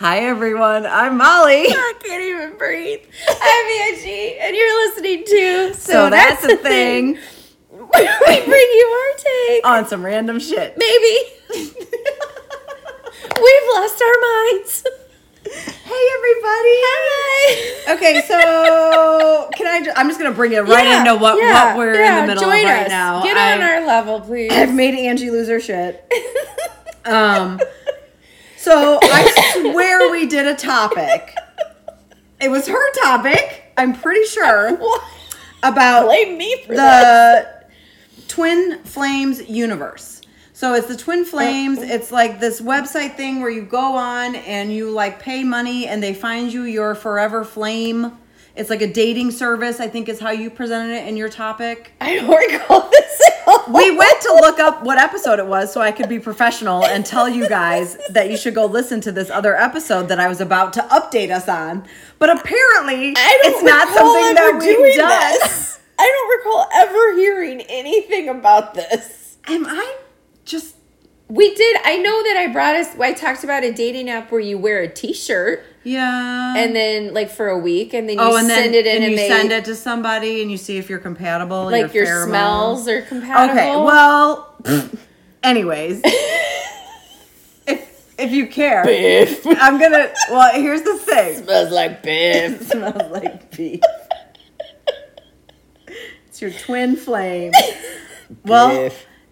Hi everyone, I'm Molly. I can't even breathe. I'm Angie, and you're listening to So, that's, a thing we bring you our take. on some random shit. Maybe we've lost our minds. Hey everybody. Hi. Okay, so can I? Ju- I'm just gonna bring it right Yeah, into what, yeah, what we're yeah, in the middle of right us. now. Get I- on our level, please. I've made Angie lose her shit. Um, so I swear we did a topic. It was her topic. I'm pretty sure about Blame me for the that. Twin Flames universe. So it's the Twin Flames. It's like this website thing where you go on and you like pay money and they find you your forever flame. It's like a dating service, I think is how you presented it in your topic. I don't recall this at all. We went to look up what episode it was so I could be professional and tell you guys that you should go listen to this other episode that I was about to update us on. But apparently, it's not something that we've done. this. I don't recall ever hearing anything about this. Am I just We did. I know that I brought us. I talked about a dating app where you wear a T-shirt yeah? and then like for a week, and then you oh, and send then it in, and and, you they send it to somebody and you see if you're compatible. like your, pheromones. smells are compatible. Okay, well, anyways, if if you care. I'm gonna. Well, here's the thing. smells like beef. smells like beef. It's your twin flame. Well.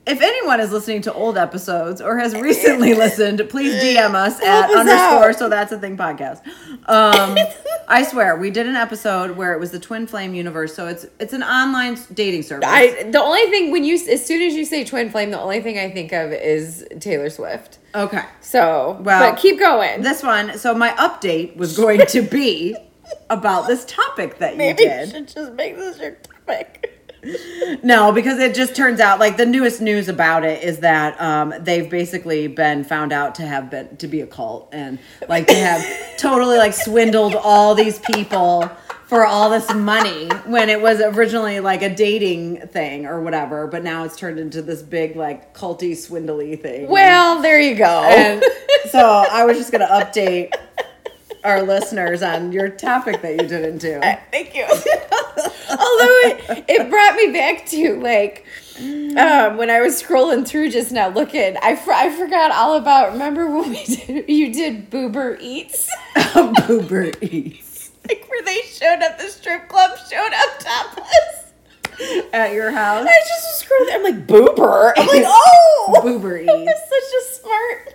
If anyone is listening to old episodes or has recently listened, please DM us at us underscore out. so that's a thing podcast. Um, I swear we did an episode where it was the twin flame universe. So it's it's an online dating service. I the only thing when you as soon as you say twin flame, the only thing I think of is Taylor Swift. okay. So, Well, but keep going. This one. So my update was going to be about this topic that you Maybe you did. should just make this your topic. No, because it just turns out like the newest news about it is that um, they've basically been found out to have been to be a cult and like to have totally like swindled all these people for all this money when it was originally like a dating thing or whatever, but now it's turned into this big like culty swindly thing. Well, there you go. and so I was just gonna update our listeners on your topic that you didn't do. Thank you. Although it, it brought me back to like um, when I was scrolling through just now looking, I, fr- I forgot all about. Remember when we did you did Boober Eats, Boober eats like where they showed up, the strip club showed up topless. at your house. I just was scrolling. I'm like Boober. I'm like oh, Boober That's eats. such a smart.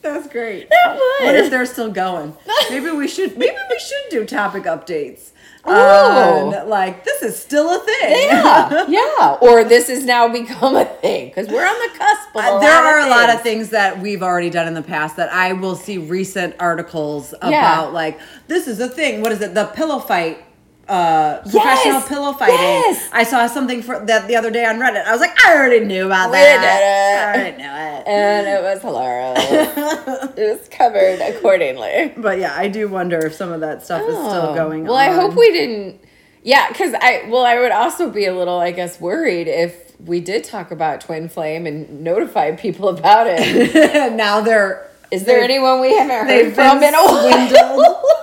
That's great. That was. What if they're still going? Maybe we should. Maybe we should do topic updates. Ooh. On, like this is still a thing. Yeah, yeah. Or this has now become a thing because we're on the cusp Uh, there are a lot of things. that we've already done in the past that I will see recent articles about. Yeah. Like this is a thing. What is it? The pillow fight. Uh, professional pillow fighting. Yes! I saw something for that the other day on Reddit. I was like, I already knew about We that. did it. I already knew it. and it was hilarious. it was covered accordingly. But yeah, I do wonder if some of that stuff is still Oh. going well, on. Well, I hope we didn't. Yeah, because I well, I would also be a little, I guess, worried if we did talk about twin flame and notify people about it. now they're Is there anyone we haven't heard from in a while?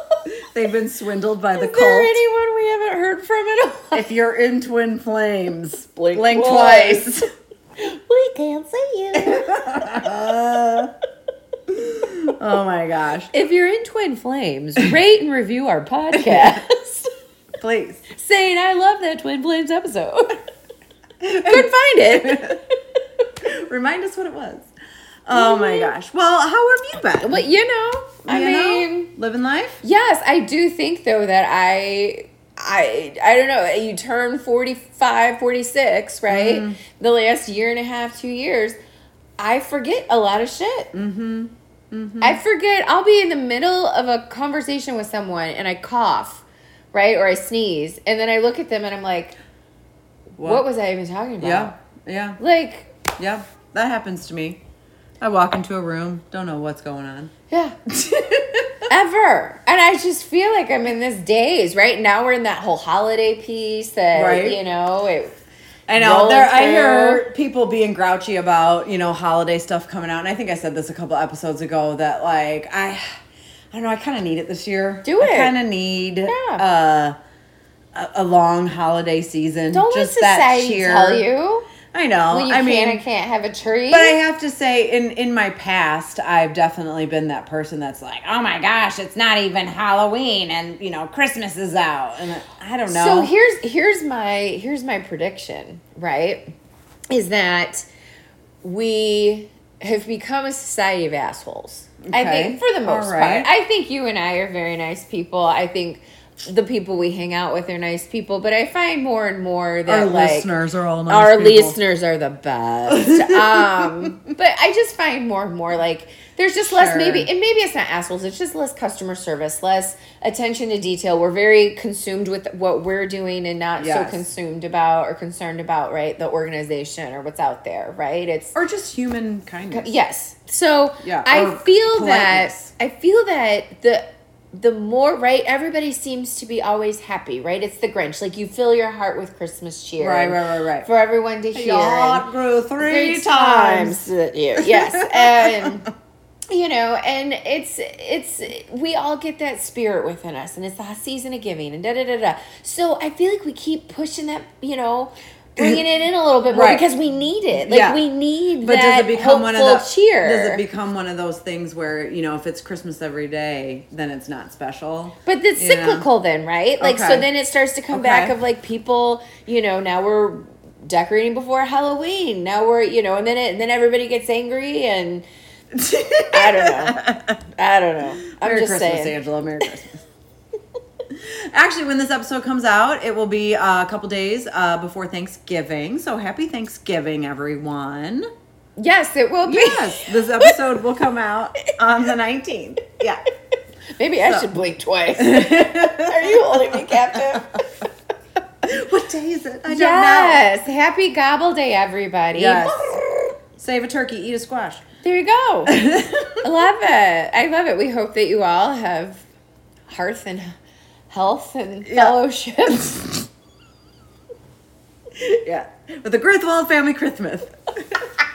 swindled. They've been swindled by the cult. Is there anyone we haven't heard from in a while? If you're in Twin Flames, Blink twice. twice. we can't see you. oh my gosh. if you're in twin flames, rate and review our podcast. Please. saying I love that Twin Flames episode. Couldn't find it. Remind us what it was. Oh my gosh. Well, how have you been? Well, you know, I You know? mean, living life? yes, I do think though that I I I don't know, you turn 45, 46, right? Mm-hmm. The last year and a half, 2 years, I forget a lot of shit. Mm-hmm. Mm-hmm. I forget I'll be in the middle of a conversation with someone and I cough, right? Or I sneeze, and then I look at them and I'm like, what, was I even talking about? Yeah. Yeah. Like, Yeah. That happens to me. I walk into a room, don't know what's going on. yeah. Ever. And I just feel like I'm in this daze. Right now we're in that whole holiday piece that Right. you know, it I know there. I hear people being grouchy about you know holiday stuff coming out, and I think I said this a couple episodes ago that like I, I don't know. I kind of need it this year. Do it. I kind of need Yeah. uh, a, a long holiday season. Don't just let that society cheer. tell you I know. when you I can mean, I can't have a tree. But I have to say, in in my past, I've definitely been that person that's like, oh my gosh, it's not even Halloween, and you know, Christmas is out, and I don't know. So here's here's my here's my prediction, right? Is that we have become a society of assholes. I think for the most right. part. I think you and I are very nice people. I think the people we hang out with are nice people, but I find more and more that our like listeners are all nice our people. listeners are the best. um, but I just find more and more like there's just less maybe and maybe it's not assholes, it's just less customer service, less attention to detail. We're very consumed with what we're doing and not Yes. so consumed about or concerned about, right, the organization or what's out there, right? It's or just human kindness. Yes. So Yeah, I feel politeness. that I feel that the the more right everybody seems to be always happy, right? It's the Grinch. Like you fill your heart with Christmas cheer. Right, right, right, right. For everyone to hear. And grew three, three times. times year. Yes. And you know, and it's it's we all get that spirit within us and it's the season of giving and da da da da. So I feel like we keep pushing that, you know, bringing it in a little bit more Right. because we need it. Like Yeah. we need But that does it become one of cheer. Does it become one of those things where you know if it's Christmas every day, then it's not special? But it's You know? cyclical then, right? Like so then it starts to come back of like people, you know, now we're decorating before Halloween. Now we're, you know, and then it, and then everybody gets angry and I don't know. I don't know. I'm Merry just Christmas, saying. Angela. Merry Christmas. Actually, when this episode comes out, it will be uh, a couple days uh, before Thanksgiving. So happy Thanksgiving, everyone. Yes, it will be. Yes, this episode will come out on the 19th. Yeah. Maybe I So- should blink twice. Are you holding me captive? What day is it? I don't Yes. Happy Gobble Day, everybody. Yes. Save a turkey, eat a squash. There you go. I love it. I love it. We hope that you all have hearth and health and Yeah. fellowship. Yeah. With the Griswold family Christmas.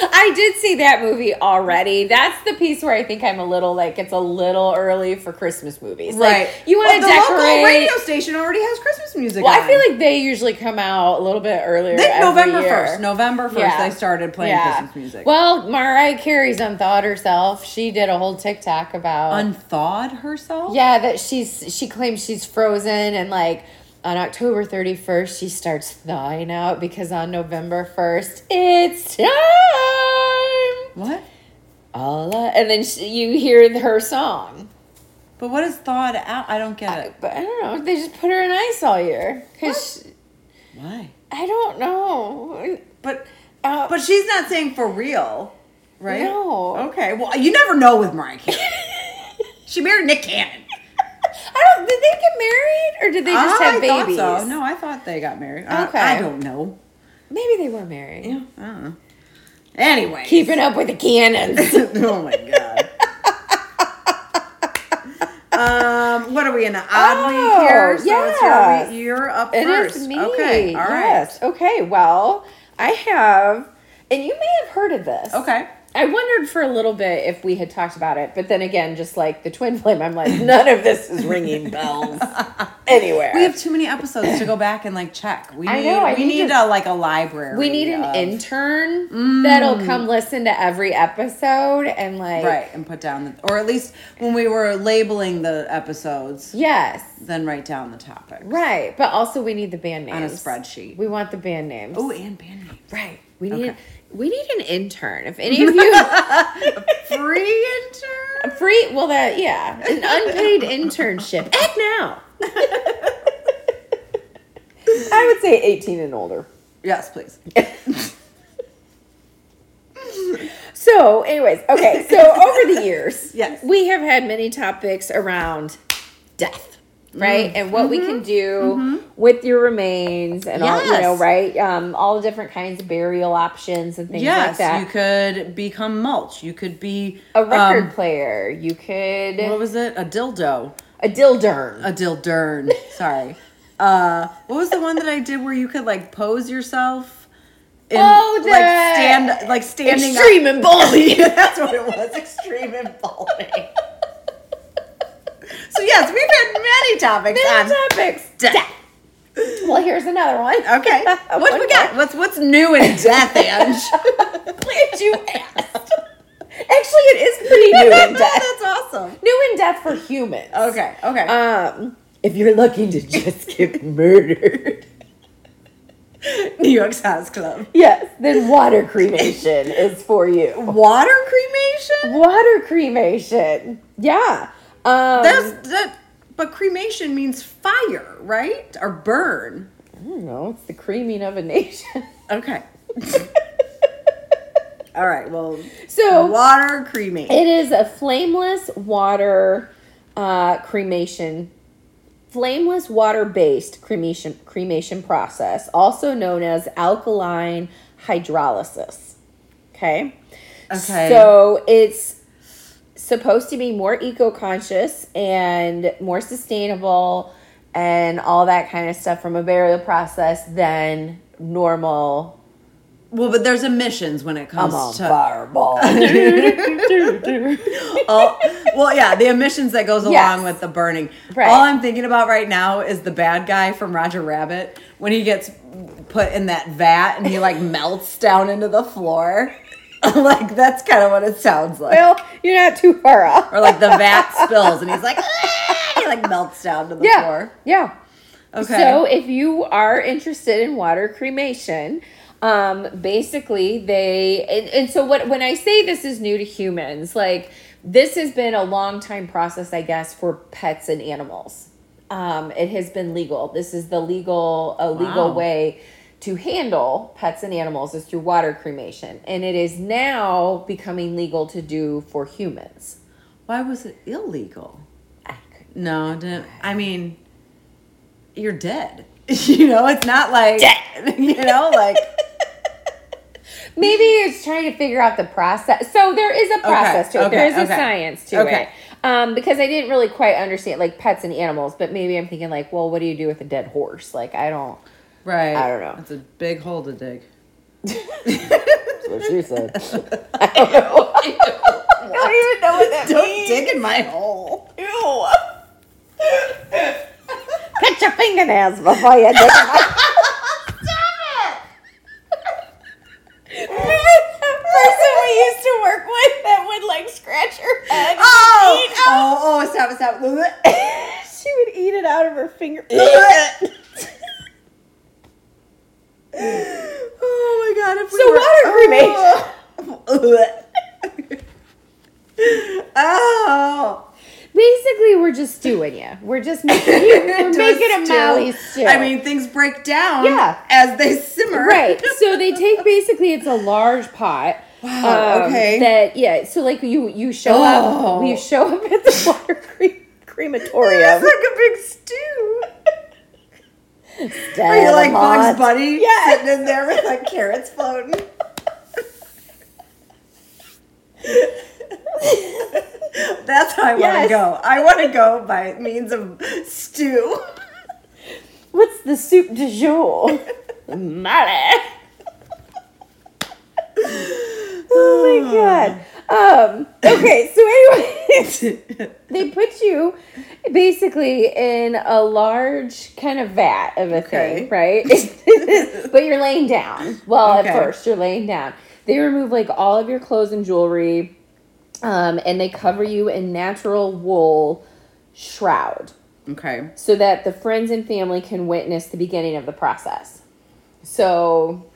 I did see that movie already. That's the piece where I think I'm a little like it's a little early for Christmas movies. Like, you want Well, to the local decorate. radio station already has Christmas music. well, I feel like they usually come out a little bit earlier. They- November first. November first, Yeah. they started playing Yeah. Christmas music. Well, Mariah Carey's unthawed herself. She did a whole TikTok about unthawed herself. Yeah, that she's she claims she's frozen and like on October 31st she starts thawing out because on November 1st it's time. What? All I, and then she, you hear her song. But what is thawed out? I don't get it. But I don't know. They just put her in ice all year cuz Why? I don't know. But Uh, but she's not saying for real, right? No. Okay. Well, you never know with Mariah Carey. she married Nick Cannon. I don't did they get married or did they just have I babies? Thought so. No, I thought they got married. I- Okay. I, don't know. Maybe they were married. Yeah. I don't know. Anyway. Keeping up with the cannons. oh my god. um, what are we in an odd Oh, week here? So your You're up It first. is me. Okay. All right. Yes. Okay. Well, I have, and you may have heard of this. Okay. I wondered for a little bit if we had talked about it, but then again, just like the twin flame, I'm like, none of this is ringing bells anywhere. We have too many episodes to go back and like check. We I need, know, I we need need to- a like a library. we need an of- intern mm. that'll come listen to every episode and like, right and put down the or at least when we were labeling the episodes, yes, then write down the topic right. But also, we need the band names on a spreadsheet. We want the band names. Oh, and band names. right. We need Okay. We need an intern. If any of you. Free intern. Free, well, that yeah, an unpaid internship. Act now. I would say eighteen and older. Yes, please. So, anyways, okay. So over the years, Yes. we have had many topics around death, right, and what we can do with your remains, and all you know, right, um, all the different kinds of burial options and things yes, like that. you could become mulch. You could be a record um, player. You could what was it? A dildo. a dildern. A dildern. Sorry. Uh, what was the one that I did where you could like pose yourself? In, Oh, the like stand, like standing. up- Extreme embalming. That's what it was. Extreme and balding. yes, we've had many topics Many topics. death. Well, here's another one. Okay, what One we got? more. What's what's new in death, Ange? Glad you asked. Actually, it is pretty new in death. That's awesome. New in death for humans. Okay, okay. Um, if you're looking to just get murdered, New York's House Club. yes, then water cremation is for you. Water cremation? Water cremation. Yeah. Um, That's that. But cremation means fire, right? Or burn. I don't know. It's the creaming of a nation. Okay. All right. Well, So water cremation. it is a flameless water uh, cremation, flameless water based cremation cremation process, also known as alkaline hydrolysis. Okay. Okay. So it's supposed to be more eco conscious and more sustainable and all that kind of stuff from a burial process than normal. Well, but there's emissions when it comes to fireball. Oh, well, yeah, the emissions that goes along Yes. with the burning. Right. All I'm thinking about right now is the bad guy from Roger Rabbit when he gets put in that vat and he like melts down into the floor. like that's kind of what it sounds like. well, you're not too far off. or like the vat spills and he's like, "Ah!" he like melts down to the Yeah. floor. Yeah. Okay. So if you are interested in water cremation, um, basically they and, and so what when I say this is new to humans, like this has been a long time process, I guess, for pets and animals. Um, it has been legal. This is the legal a legal Wow. way to handle pets and animals is through water cremation, and it is now becoming legal to do for humans. Why was it illegal? I No, didn't. I mean, you're dead. you know, it's not like you know, like Maybe it's trying to figure out the process. So there is a process to it. okay, there is a science to Okay. it. Um, because I didn't really quite understand like pets and animals, but maybe I'm thinking like, well, what do you do with a dead horse? Like I don't. Right. I don't know. It's a big hole to dig. That's what she said. I don't know. I don't even know what that Don't means. dig in my hole. Ew. Cut your fingernails before you dig. my- person we used to work with that would like scratch her head. Oh, and eat out- oh, oh, stop, stop. she would eat it out of her finger. oh my god! If we So were, water cremation. oh. Basically, we're just stewing you. We're just making you. We're making a. Maui stew. I mean, things break down Yeah. as they simmer. right. So they take basically it's a large pot. Wow, um, okay. That yeah. So like you you show Oh. up you show up at the water cre- crematorium. It's like a big stew. Are you like. Bugs Bunny Yes. sitting in there with like carrots floating? That's how I want to go. I want to go by means of stew. What's the soup du jour? Molly. oh my god. Um, okay, so anyway, they put you basically in a large kind of vat of a Okay. thing, right? but you're laying down. Well, Okay. at first you're laying down. They remove like all of your clothes and jewelry, um, and they cover you in natural wool shroud Okay. so that the friends and family can witness the beginning of the process. So,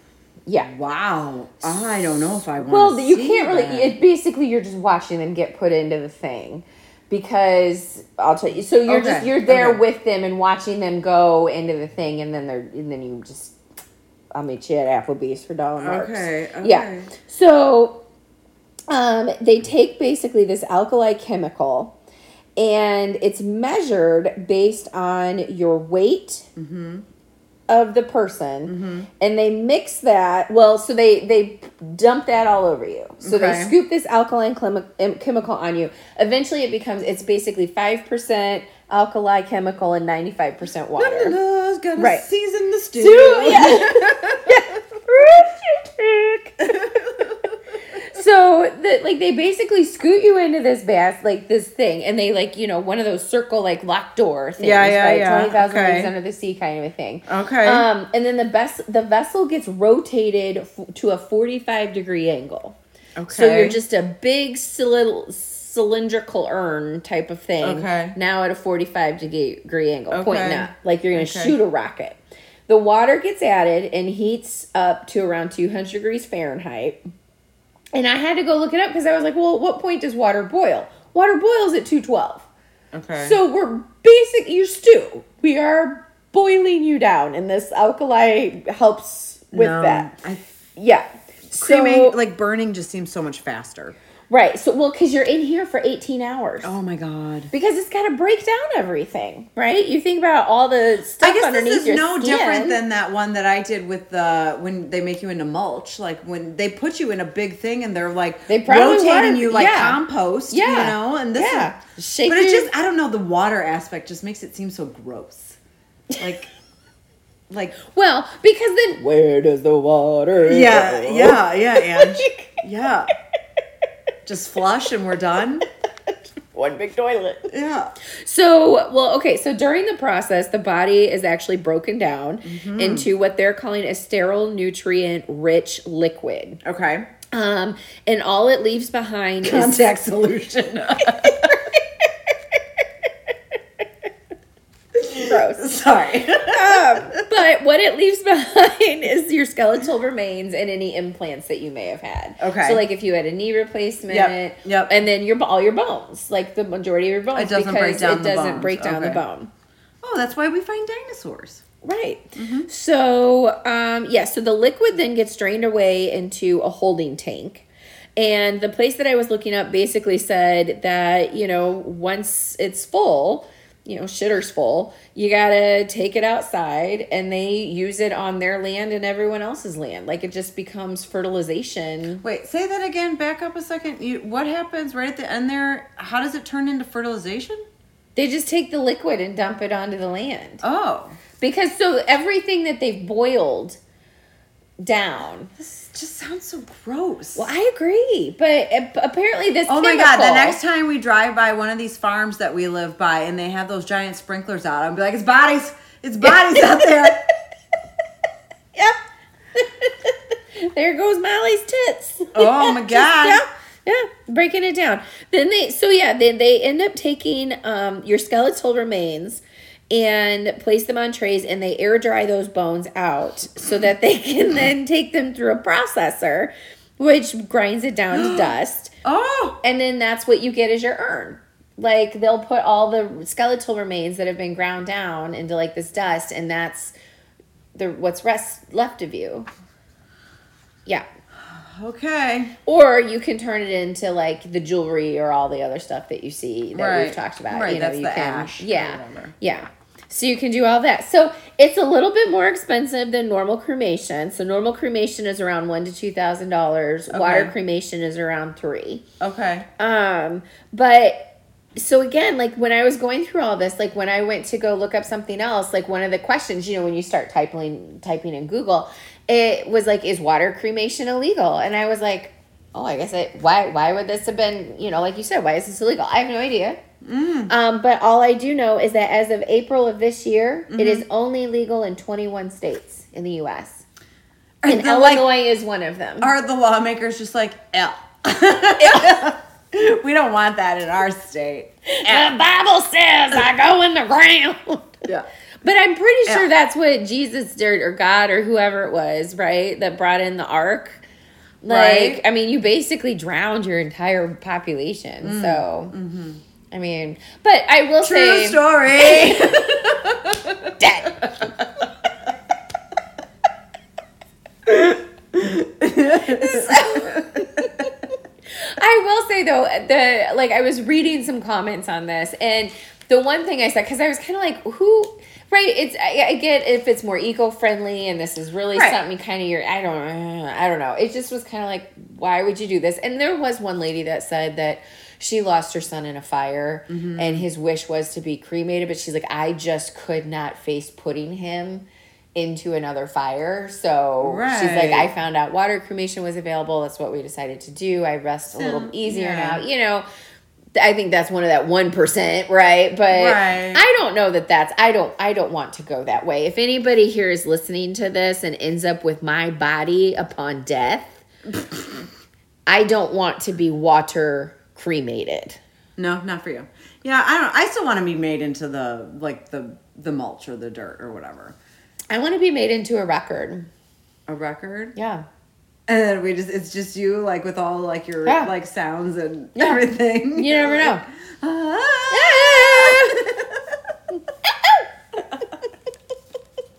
yeah. Wow. I don't know if I want. Well, you can't really. That. It basically you're just watching them get put into the thing, because I'll tell you. So you're just you're there okay. with them and watching them go into the thing, and then they're and then you just. I'll meet you at Applebee's for dollar marks. Okay, okay. Yeah. So, um, they take basically this alkali chemical, and it's measured based on your weight Mm-hmm. Of the person, mm-hmm. and they mix that. Well, so they they dump that all over you. So they scoop this alkaline chemi- chemical on you. Eventually, it becomes it's basically five percent alkali chemical and ninety five percent water. Lala's gonna Right. season the stew. Stew, yeah. so so the like they basically scoot you into this bath like this thing and they like you know one of those circle like locked door things Yeah, yeah, right yeah. 20,000 Okay. leagues under the sea kind of a thing Okay. um and then the best the vessel gets rotated f- to a 45 degree angle Okay. so you're just a big cylind- cylindrical urn type of thing Okay. now at a 45 degree angle Okay. pointing up like you're gonna Okay. shoot a rocket the water gets added and heats up to around 200 degrees fahrenheit and I had to go look it up because I was like, well, at what point does water boil? Water boils at 212. okay. So we're basic, you stew. We are boiling you down, and this alkali helps with No, that. I, Yeah. So, like burning, just seems so much faster. Right. So, well, because you're in here for 18 hours. Oh my god. Because it's got to break down everything, right? You think about all the stuff I guess underneath this is your no skin. different than that one that I did with the when they make you into mulch. Like when they put you in a big thing and they're like They probably rotating water- you like yeah. compost. Yeah. You know, and this Yeah. is Shake but it just I don't know, the water aspect just makes it seem so gross. Like like Well, because then where does the water? Yeah, go? yeah, yeah, Ange. yeah. Just flush and we're done. One big toilet. Yeah. So, well, okay, so during the process, the body is actually broken down Mm-hmm. into what they're calling a sterile, nutrient rich liquid. Okay. Um, and all it leaves behind is Contact solution. gross. Sorry. Um, but what it leaves behind is your skeletal remains and any implants that you may have had. Okay. So, like if you had a knee replacement, Yep, yep. and then your all your bones, like the majority of your bones, It doesn't break because down it the doesn't bones. break down the bone. Oh, that's why we find dinosaurs. Right. So, um, yeah, so the liquid then gets drained away into a holding tank. And the place that I was looking up basically said that, you know, once it's full, you know, shitter's full, you gotta take it outside and they use it on their land and everyone else's land. Like it just becomes fertilization. Wait, say that again. Back up a second. You, what happens right at the end there? How does it turn into fertilization? They just take the liquid and dump it onto the land. Oh, Because so everything that they've boiled down this just sounds so gross. Well, I agree, but apparently this. Oh my god! The next time we drive by one of these farms that we live by, and they have those giant sprinklers out, I'll be like, "It's bodies! It's bodies out there!" Yep. there goes Molly's tits. Oh my Just- God. yeah, yeah, breaking it down. Then they, so yeah, they they end up taking um your skeletal remains and place them on trays, and they air dry those bones out so that they can then take them through a processor, which grinds it down to dust. Oh, and then that's what you get as your urn. Like they'll put all the skeletal remains that have been ground down into like this dust, and that's the what's rest left of you. Yeah. okay. Or you can turn it into like the jewelry or all the other stuff that you see that Right. we've talked about. Right, You know, that's you the can, ash Yeah. Yeah. So you can do all that. So it's a little bit more expensive than normal cremation. So normal cremation is around one to two thousand dollars. Water cremation is around three. Okay. Um, but so again, like when I was going through all this, like when I went to go look up something else, like one of the questions, you know, when you start typing typing in Google, it was like, is water cremation illegal? And I was like, oh, I guess it. Why? Why would this have been? You know, like you said, why is this illegal? I have no idea. Mm. Um, but all I do know is that as of April of this year, it is mm-hmm. only legal in 21 states in the U.S. And the, like- Illinois is one of them. Are the lawmakers just like, yeah. we don't want that in our state. the Bible says I go in the ground. Yeah. But I'm pretty sure that's what Jesus did, or God, or whoever it was, right? That brought in the ark. Like, Right. I mean, you basically drowned your entire population. So, mm. mm-hmm. I mean, but I will. True say, story. dead. I will say though, the like I was reading some comments on this, and the one thing I said because I was kind of like, who, right? It's I, I get if it's more eco friendly, and this is really Right. something kind of your I don't I don't know. It just was kind of like, why would you do this? And there was one lady that said that she lost her son in a fire, mm-hmm. and his wish was to be cremated, but she's like, I just could not face putting him into another fire. So she's like, I found out water cremation was available. That's what we decided to do. I rest a little easier yeah. now. You know, I think that's one of that one percent, right? But Right. I don't know that that's. I don't. I don't want to go that way. If anybody here is listening to this and ends up with my body upon death, I don't want to be water cremated. No, not for you. Yeah, I don't. I still want to be made into the like the the mulch or the dirt or whatever. I want to be made into a record. A record. Yeah. And then we just it's just you like with all like your Yeah. like sounds and Yeah. everything. You never know.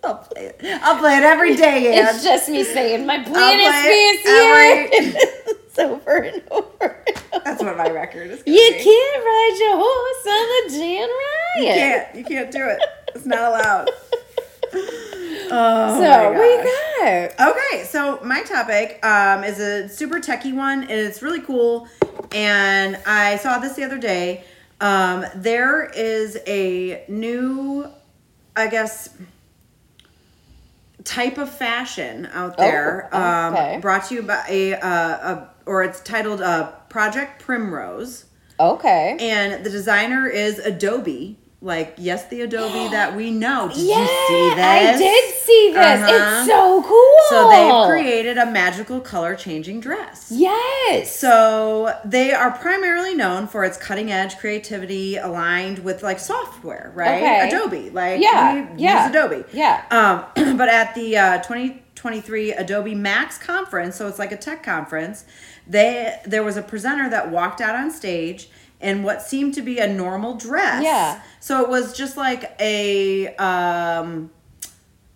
I'll play it. I'll play it every day, Ann. It's just me saying my plan is play this over and over. and over. That's what my record is. You be. can't ride your horse on the Jan Ryan. You can't. You can't do it. It's not allowed. Oh so my what you gosh. got? Okay, so my topic um, is a super techie one, and it's really cool. And I saw this the other day. Um, there is a new, I guess, type of fashion out there. Oh, um, okay. brought to you by a, uh, a or it's titled uh, Project Primrose, Okay. and the designer is Adobe. Like, yes, the Adobe that we know. Did yeah, you see this? I did see this. Uh-huh. It's so cool. So they've created a magical color changing dress. Yes. So they are primarily known for its cutting edge creativity aligned with like software, right? Okay. Adobe, like Yeah, yeah, use Adobe. yeah. Um, but at the uh, 2023 Adobe Max conference, so it's like a tech conference, they there was a presenter that walked out on stage in what seemed to be a normal dress. Yeah. So it was just like a um,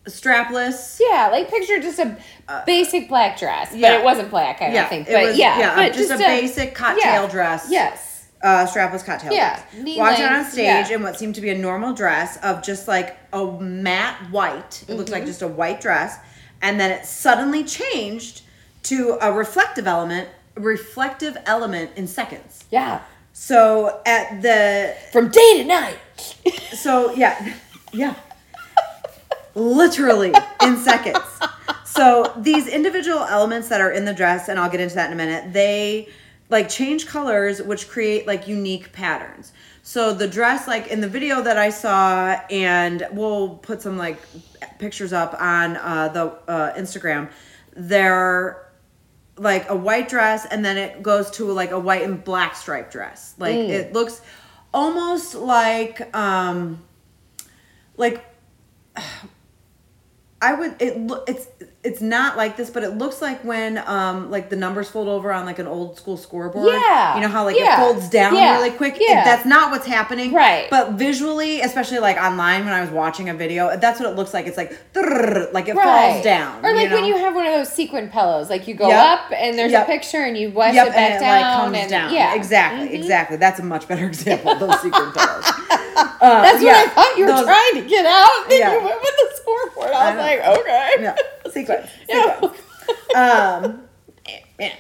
strapless. yeah, like picture just a basic black dress, but Uh, yeah. it wasn't black. I Yeah, don't think. But was- yeah, yeah, but just a basic cocktail dress. Yes. uh, strapless cocktail Yeah, dress. Walked out on stage yeah. in what seemed to be a normal dress of just like a matte white. It looked like Mm-hmm. just a white dress, and then it suddenly changed to a reflective element, reflective element in seconds. Yeah. So at the From day to night. so yeah, yeah, literally in seconds. So these individual elements that are in the dress, and I'll get into that in a minute, they like change colors, which create like unique patterns. So the dress, like in the video that I saw, and we'll put some like pictures up on uh, the uh, Instagram. They're like a white dress and then it goes to like a white and black striped dress. Like it looks almost like um like I would it it's it's not like this, but it looks like when um like the numbers fold over on like an old school scoreboard. Yeah. You know how like Yeah. it folds down Yeah. really quick. Yeah. It- that's not what's happening. Right. But visually, especially like online when I was watching a video, that's what it looks like. It's like like it falls down. Or like you when you have one of those sequin pillows, like you go Yep. up and there's Yep. a picture and you wash Yep, it back and it down like comes and down. yeah, exactly, Mhm. exactly. That's a much better example. of Those sequin pillows. That's yeah, what I thought you were those- trying to get out. Then Yeah. you went with the scoreboard. I I was know. like, okay. Yeah, sequence. Yeah. sequence. um, yeah.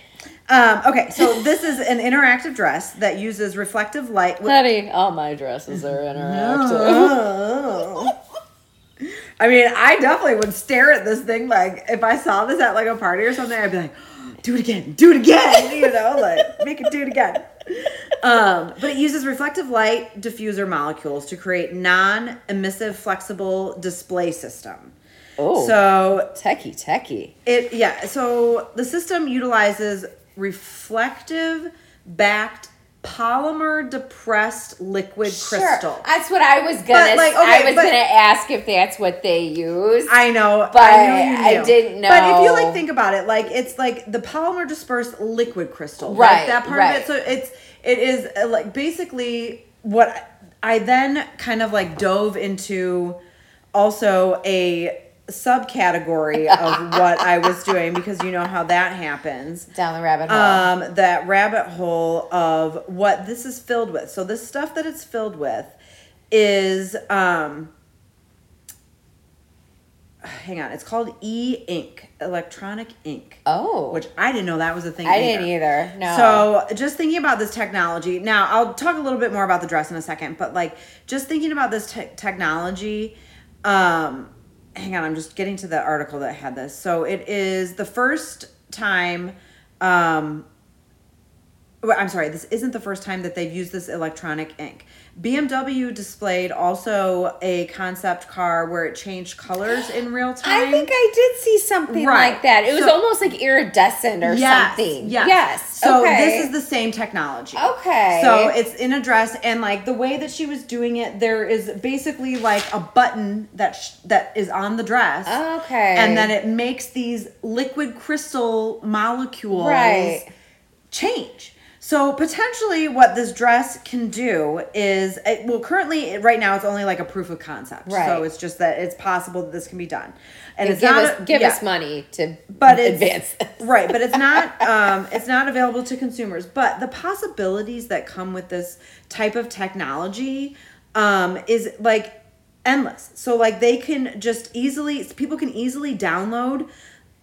Um, okay, so this is an interactive dress that uses reflective light. With, Honey, all my dresses are interactive. I mean, I definitely would stare at this thing like if I saw this at like a party or something, I'd be like, do it again, do it again, you know, like make it do it again. Um, but it uses reflective light diffuser molecules to create non-emissive flexible display system. Oh, So techie, techie. it yeah, so the system utilizes reflective backed polymer dispersed liquid crystal. That's what I was gonna. But, like, I was but- gonna ask if that's what they use. I know, But I, know I didn't know. But if you like think about it, like it's like the polymer dispersed liquid crystal, Right, Like that part right. of it. So it's it is uh, like basically what I then kind of like dove into also a subcategory of what I was doing because you know how that happens down the rabbit hole. um, that rabbit hole of what this is filled with. So this stuff that it's filled with is um hang on, it's called e ink, electronic ink. oh, Which I didn't know that was a thing. I didn't either. No. So just thinking about this technology. Now I'll talk a little bit more about the dress in a second, but like just thinking about this te- technology, um, hang on, I'm just getting to the article that had this. So it is the first time. Um, I'm sorry, this isn't the first time that they've used this electronic ink. BMW displayed also a concept car where it changed colors in real time. I think I did see something Right. like that. It was almost like iridescent or Yes, something. Yes. Yes. So okay. this is the same technology. Okay. So it's in a dress, and like the way that she was doing it, there is basically like a button that sh- that is on the dress. Okay. And then it makes these liquid crystal molecules Right. change. So potentially, what this dress can do is, it, well, currently, right now, it's only like a proof of concept. Right. So it's just that it's possible that this can be done, and And it's give not us a- give yeah us money to but advance this. right but it's not um it's not available to consumers but the possibilities that come with this type of technology um is like endless so like they can just easily people can easily download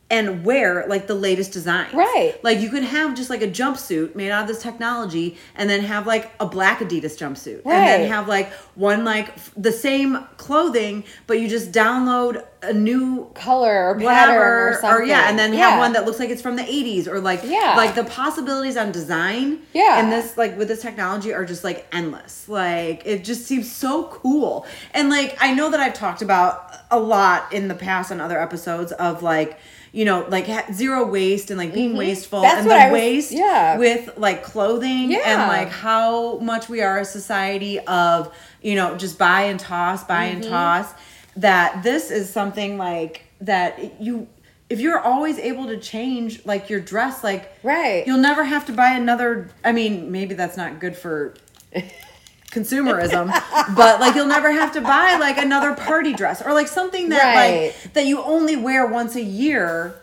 and wear like the latest design. Right. Like you could have just like a jumpsuit made out of this technology and then have like a black Adidas jumpsuit. Right. And then have like one like f- the same clothing, but you just download a new color or pattern whatever or something. yeah and then Yeah. have one that looks like it's from the 80s or like Yeah. like the possibilities on design Yeah. and this like with this technology are just like endless like it just seems so cool and like i know that i've talked about a lot in the past on other episodes of like you know like ha- zero waste and like being wasteful Mm-hmm. That's and what the I was- waste yeah. with like clothing and like how much we are a society of you know just buy and toss buy Mm-hmm. and toss that this is something like that you if you're always able to change like your dress like Right. you'll never have to buy another i mean maybe that's not good for consumerism but like you'll never have to buy like another party dress or like something that Right. like that you only wear once a year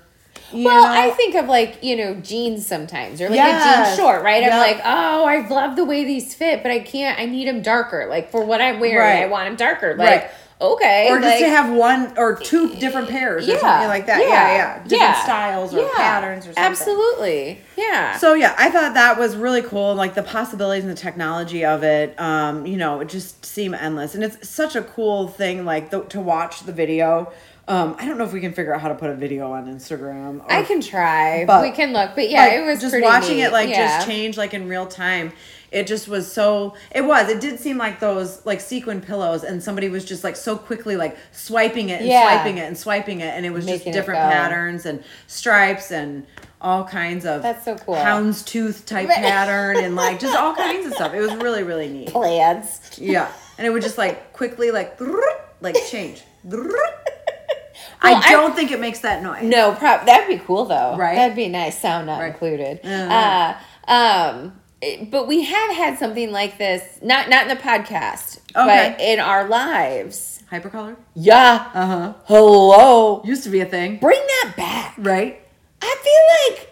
you Well, know? I think of like, you know, jeans sometimes or like a jean short, right? Yep. I'm like, oh, I love the way these fit, but I can't, I need them darker. Like for what I'm wearing, Right. I want them darker. Like, Right. Okay. or just like, to have one or two different pairs or something like that. Yeah, yeah. Different yeah. styles or Yeah. patterns or something. Absolutely. Yeah. So yeah, I thought that was really cool. Like the possibilities and the technology of it, um, you know, it just seem endless, and it's such a cool thing. Like the, to watch the video. Um, I don't know if we can figure out how to put a video on Instagram. Or, I can try. But, we can look. But yeah, like, it was just pretty watching neat. it like yeah. just change like in real time. It just was so. It was. It did seem like those like sequin pillows, and somebody was just like so quickly like swiping it and Yeah. swiping it and swiping it, and it was Making just different patterns and stripes and all kinds of That's so cool. houndstooth type pattern and like just all kinds of stuff. It was really really neat. plans. Yeah, and it would just like quickly like like change. Well, I I- don't think it makes that noise. No, prob- that'd be cool though. Right? That'd be nice. Sound not Right. included. Yeah. Uh, um, it- but we have had something like this, not not in the podcast, Okay. but in our lives. Hypercolor. Yeah. Uh huh. Hello. Used to be a thing, Bring that back. right? I feel like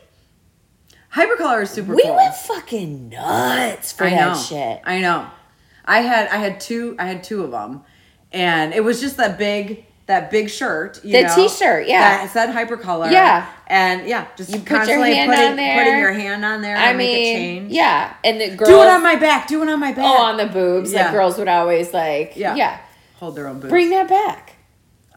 Hypercolor is super we cool. went fucking nuts for I that know. shit. I know. I had I had two I had two of them, and it was just that big that big shirt. You The know, t-shirt, yeah. That said hypercolor. Yeah. and yeah, just You constantly hand putting on there. putting your hand on there. I to make it mean, change. yeah, and the girls. Do it on my back. Do it on my oh, back. Oh, on the boobs. Yeah. Like girls would always like. Yeah. Yeah. hold their own boobs. Bring that back.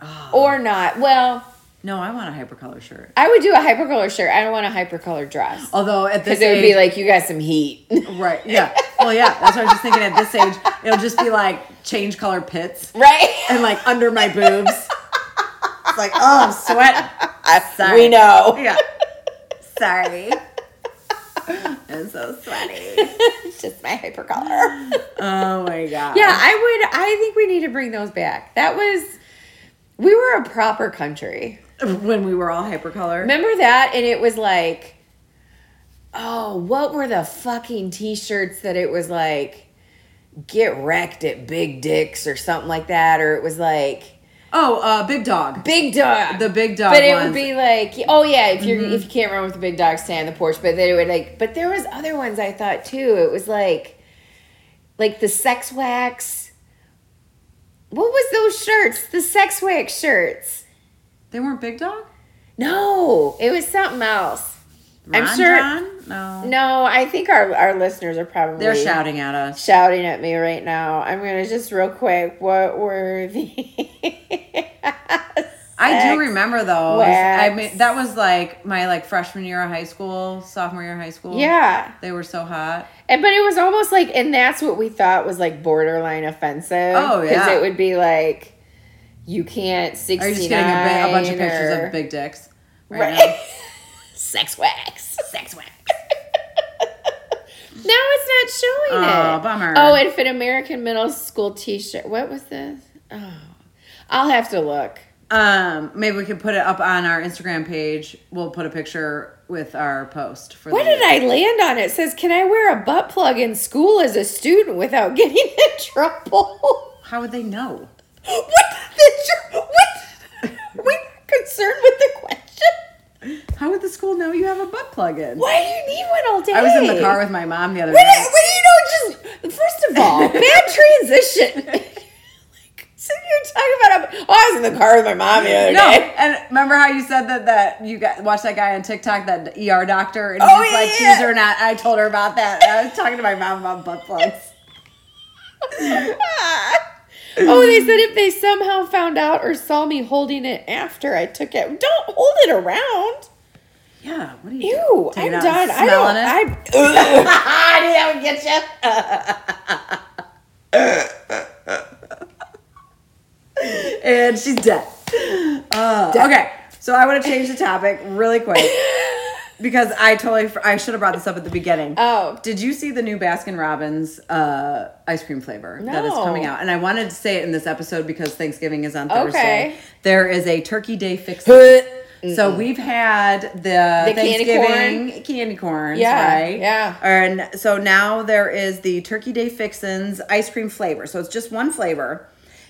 Oh. Or not. Well, no, I want a hypercolor shirt. I would do a hypercolor shirt. I don't want a hypercolor dress. Although at this Because it would be like, you got some heat. right, yeah. Well, yeah. That's what I was just thinking. At this age, it'll just be like change color pits right? and like under my boobs. It's like, oh, I'm sweating. Sorry. We know. Yeah. Sorry. I'm so sweaty. it's just my hypercolor. Oh my god. yeah, I would, I think we need to bring those back. That was, we were a proper country. When we were all hypercolor. Remember that? And it was like, oh, what were the fucking t shirts that it was like, get wrecked at Big Dicks or something like that? Or it was like, Oh, uh, big dog. Big dog. The big dog But it ones. would be like, oh yeah, if you're if you can't run with the big dog, stay on the porch. But then it would like, but there was other ones I thought too. It was like, like the sex wax. What was those shirts? The sex wax shirts. They weren't big dog. No, it was something else. I'm sure- John? No. No, I think our our listeners are probably They're shouting at us. shouting at me right now. I'm gonna just real quick. What were the I do remember those. Wax. I mean, that was like my like freshman year of high school, sophomore year of high school. Yeah. they were so hot. And but it was almost like, and that's what we thought was like borderline offensive. Oh, yeah, because it would be like, you can't sixty Are you just getting a, big, a bunch of pictures or, of big dicks? right? now? Sex wax. Sex wax. Now it's not showing Oh, it. bummer. Oh, and fit American middle school T-shirt. What was this? Oh, I'll have to look. Um, maybe we could put it up on our Instagram page. We'll put a picture with our post. For What did I land on? It says, "Can I wear a butt plug in school as a student without getting in trouble?" How would they know? What? The, what? We're concerned with the question. How would the school know you have a butt plug in? Why do you need one all day? I was in the car with my mom the other day. what do you know? Just first of all, bad transition. like, so you're talking about? Oh, I was in the car with my mom the other No, day. and remember how you said that that you got watched that guy on TikTok, that ER doctor, and Oh, he's like, yeah. "Choose or not." I told her about that. I was talking to my mom about butt plugs. oh, they said if they somehow found out or saw me holding it after I took it, don't hold it around. Yeah, what do you? Ew, I'm done. I smell don't. it? I. Ugh. I didn't get you. and she's dead. Uh, okay, so I want to change the topic really quick because I totally I should have brought this up at the beginning. Oh. did you see the new Baskin Robbins uh, ice cream flavor that is coming out? And I wanted to say it in this episode because Thanksgiving is on Okay. Thursday. There is a Turkey Day fix. So we've had the, The candy Thanksgiving candy corns, Yeah, right? yeah. And so now there is the Turkey Day Fixins ice cream flavor. So it's just one flavor.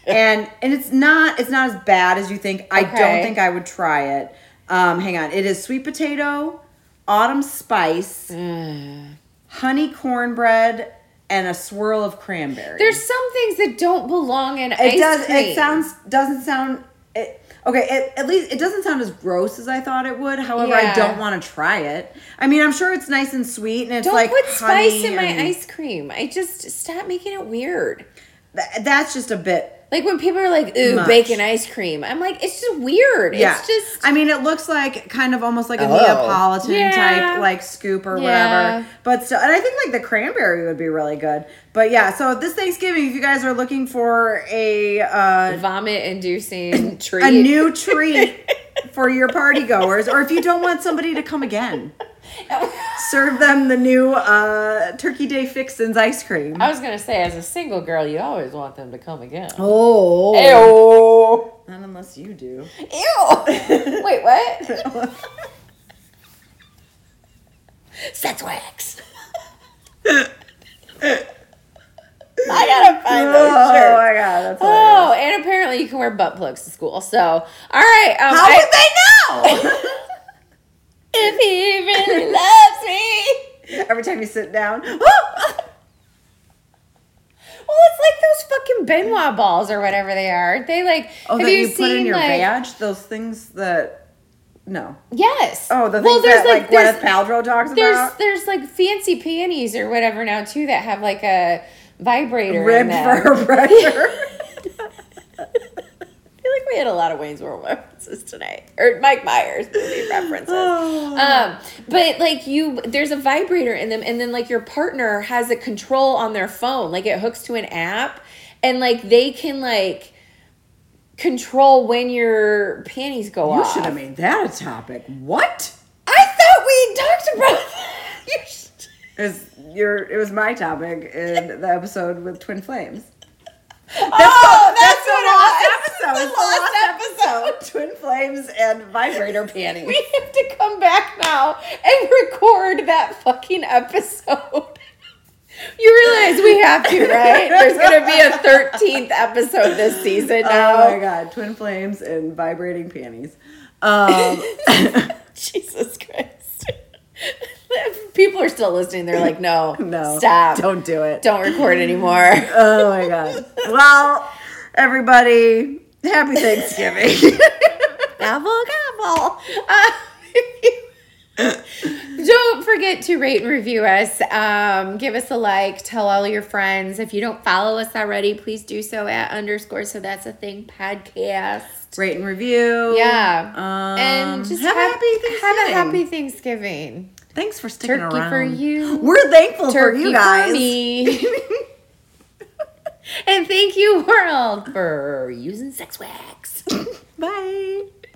And and it's not it's not as bad as you think. I don't think I would try it. Um, hang on. It is sweet potato, autumn spice, mm. honey cornbread, and a swirl of cranberry. There's some things that don't belong in it ice does cream. it does it sounds doesn't sound it, okay it, at least it doesn't sound as gross as i thought it would however i don't want to try it i mean i'm sure it's nice and sweet and it's Don't like put spice honey in my and- ice cream. I just stop making it weird. Th- that's just a bit Like when people are like, "Ooh, Much. bacon ice cream," I'm like, it's just weird. yeah It's just i mean it looks like kind of almost like a Oh. neapolitan Yeah. type like scoop or Yeah. whatever but still and i think like the cranberry would be really good but yeah so this thanksgiving if you guys are looking for a uh vomit-inducing treat. a new treat for your party goers, or if you don't want somebody to come again, serve them the new uh, Turkey Day Fixins ice cream. I was gonna say, as a single girl, you always want them to come again. Oh, Ew. not unless you do. Ew. Wait, what? Sex wax. I gotta find those Oh shirts. my god, that's. Oh, apparently you can wear butt plugs to school. So, all right. Um, How I- would they know? if he really loves me. Every time you sit down, Well, it's like those fucking Ben Wa balls or whatever they are. Aren't They like. oh, have that you, you, seen put in your like? badge, those things that no. Yes. Oh, the things Well, that like, there's- Gwyneth Paltrow talks There's about. there's like fancy panties or whatever now too that have like a vibrator in Ribbed them. for her pressure. We had a lot of Wayne's World references tonight, or Mike Myers movie references. Um, but like you, there's a vibrator in them, and then like your partner has a control on their phone, like it hooks to an app, and like they can like control when your panties go you off. You should have made that a topic. What? I thought we talked about that. You should- It was your. It was my topic in the episode with Twin Flames. oh, that's, the what lost it was. episode. The the lost lost episode. Twin Flames and vibrator panties. We have to come back now and record that fucking episode. You realize we have to, right? There's going to be a 13th episode this season now. Oh my god, Twin Flames and vibrating panties. Um, Jesus Christ. People are still listening. They're like, no, no, stop. Don't do it. Don't record anymore. Oh my god. Well, everybody, happy Thanksgiving. Gobble, gobble. Uh, Don't forget to rate and review us. Um, give us a like. Tell all your friends. If you don't follow us already, please do so at underscore. So that's a thing podcast. Rate and review. Yeah, Um, and just have, a happy Have a happy Thanksgiving. Thanks for sticking Turkey around. for you. We're thankful Turkey for you guys. for me. and thank you, world, for using sex wax. Bye.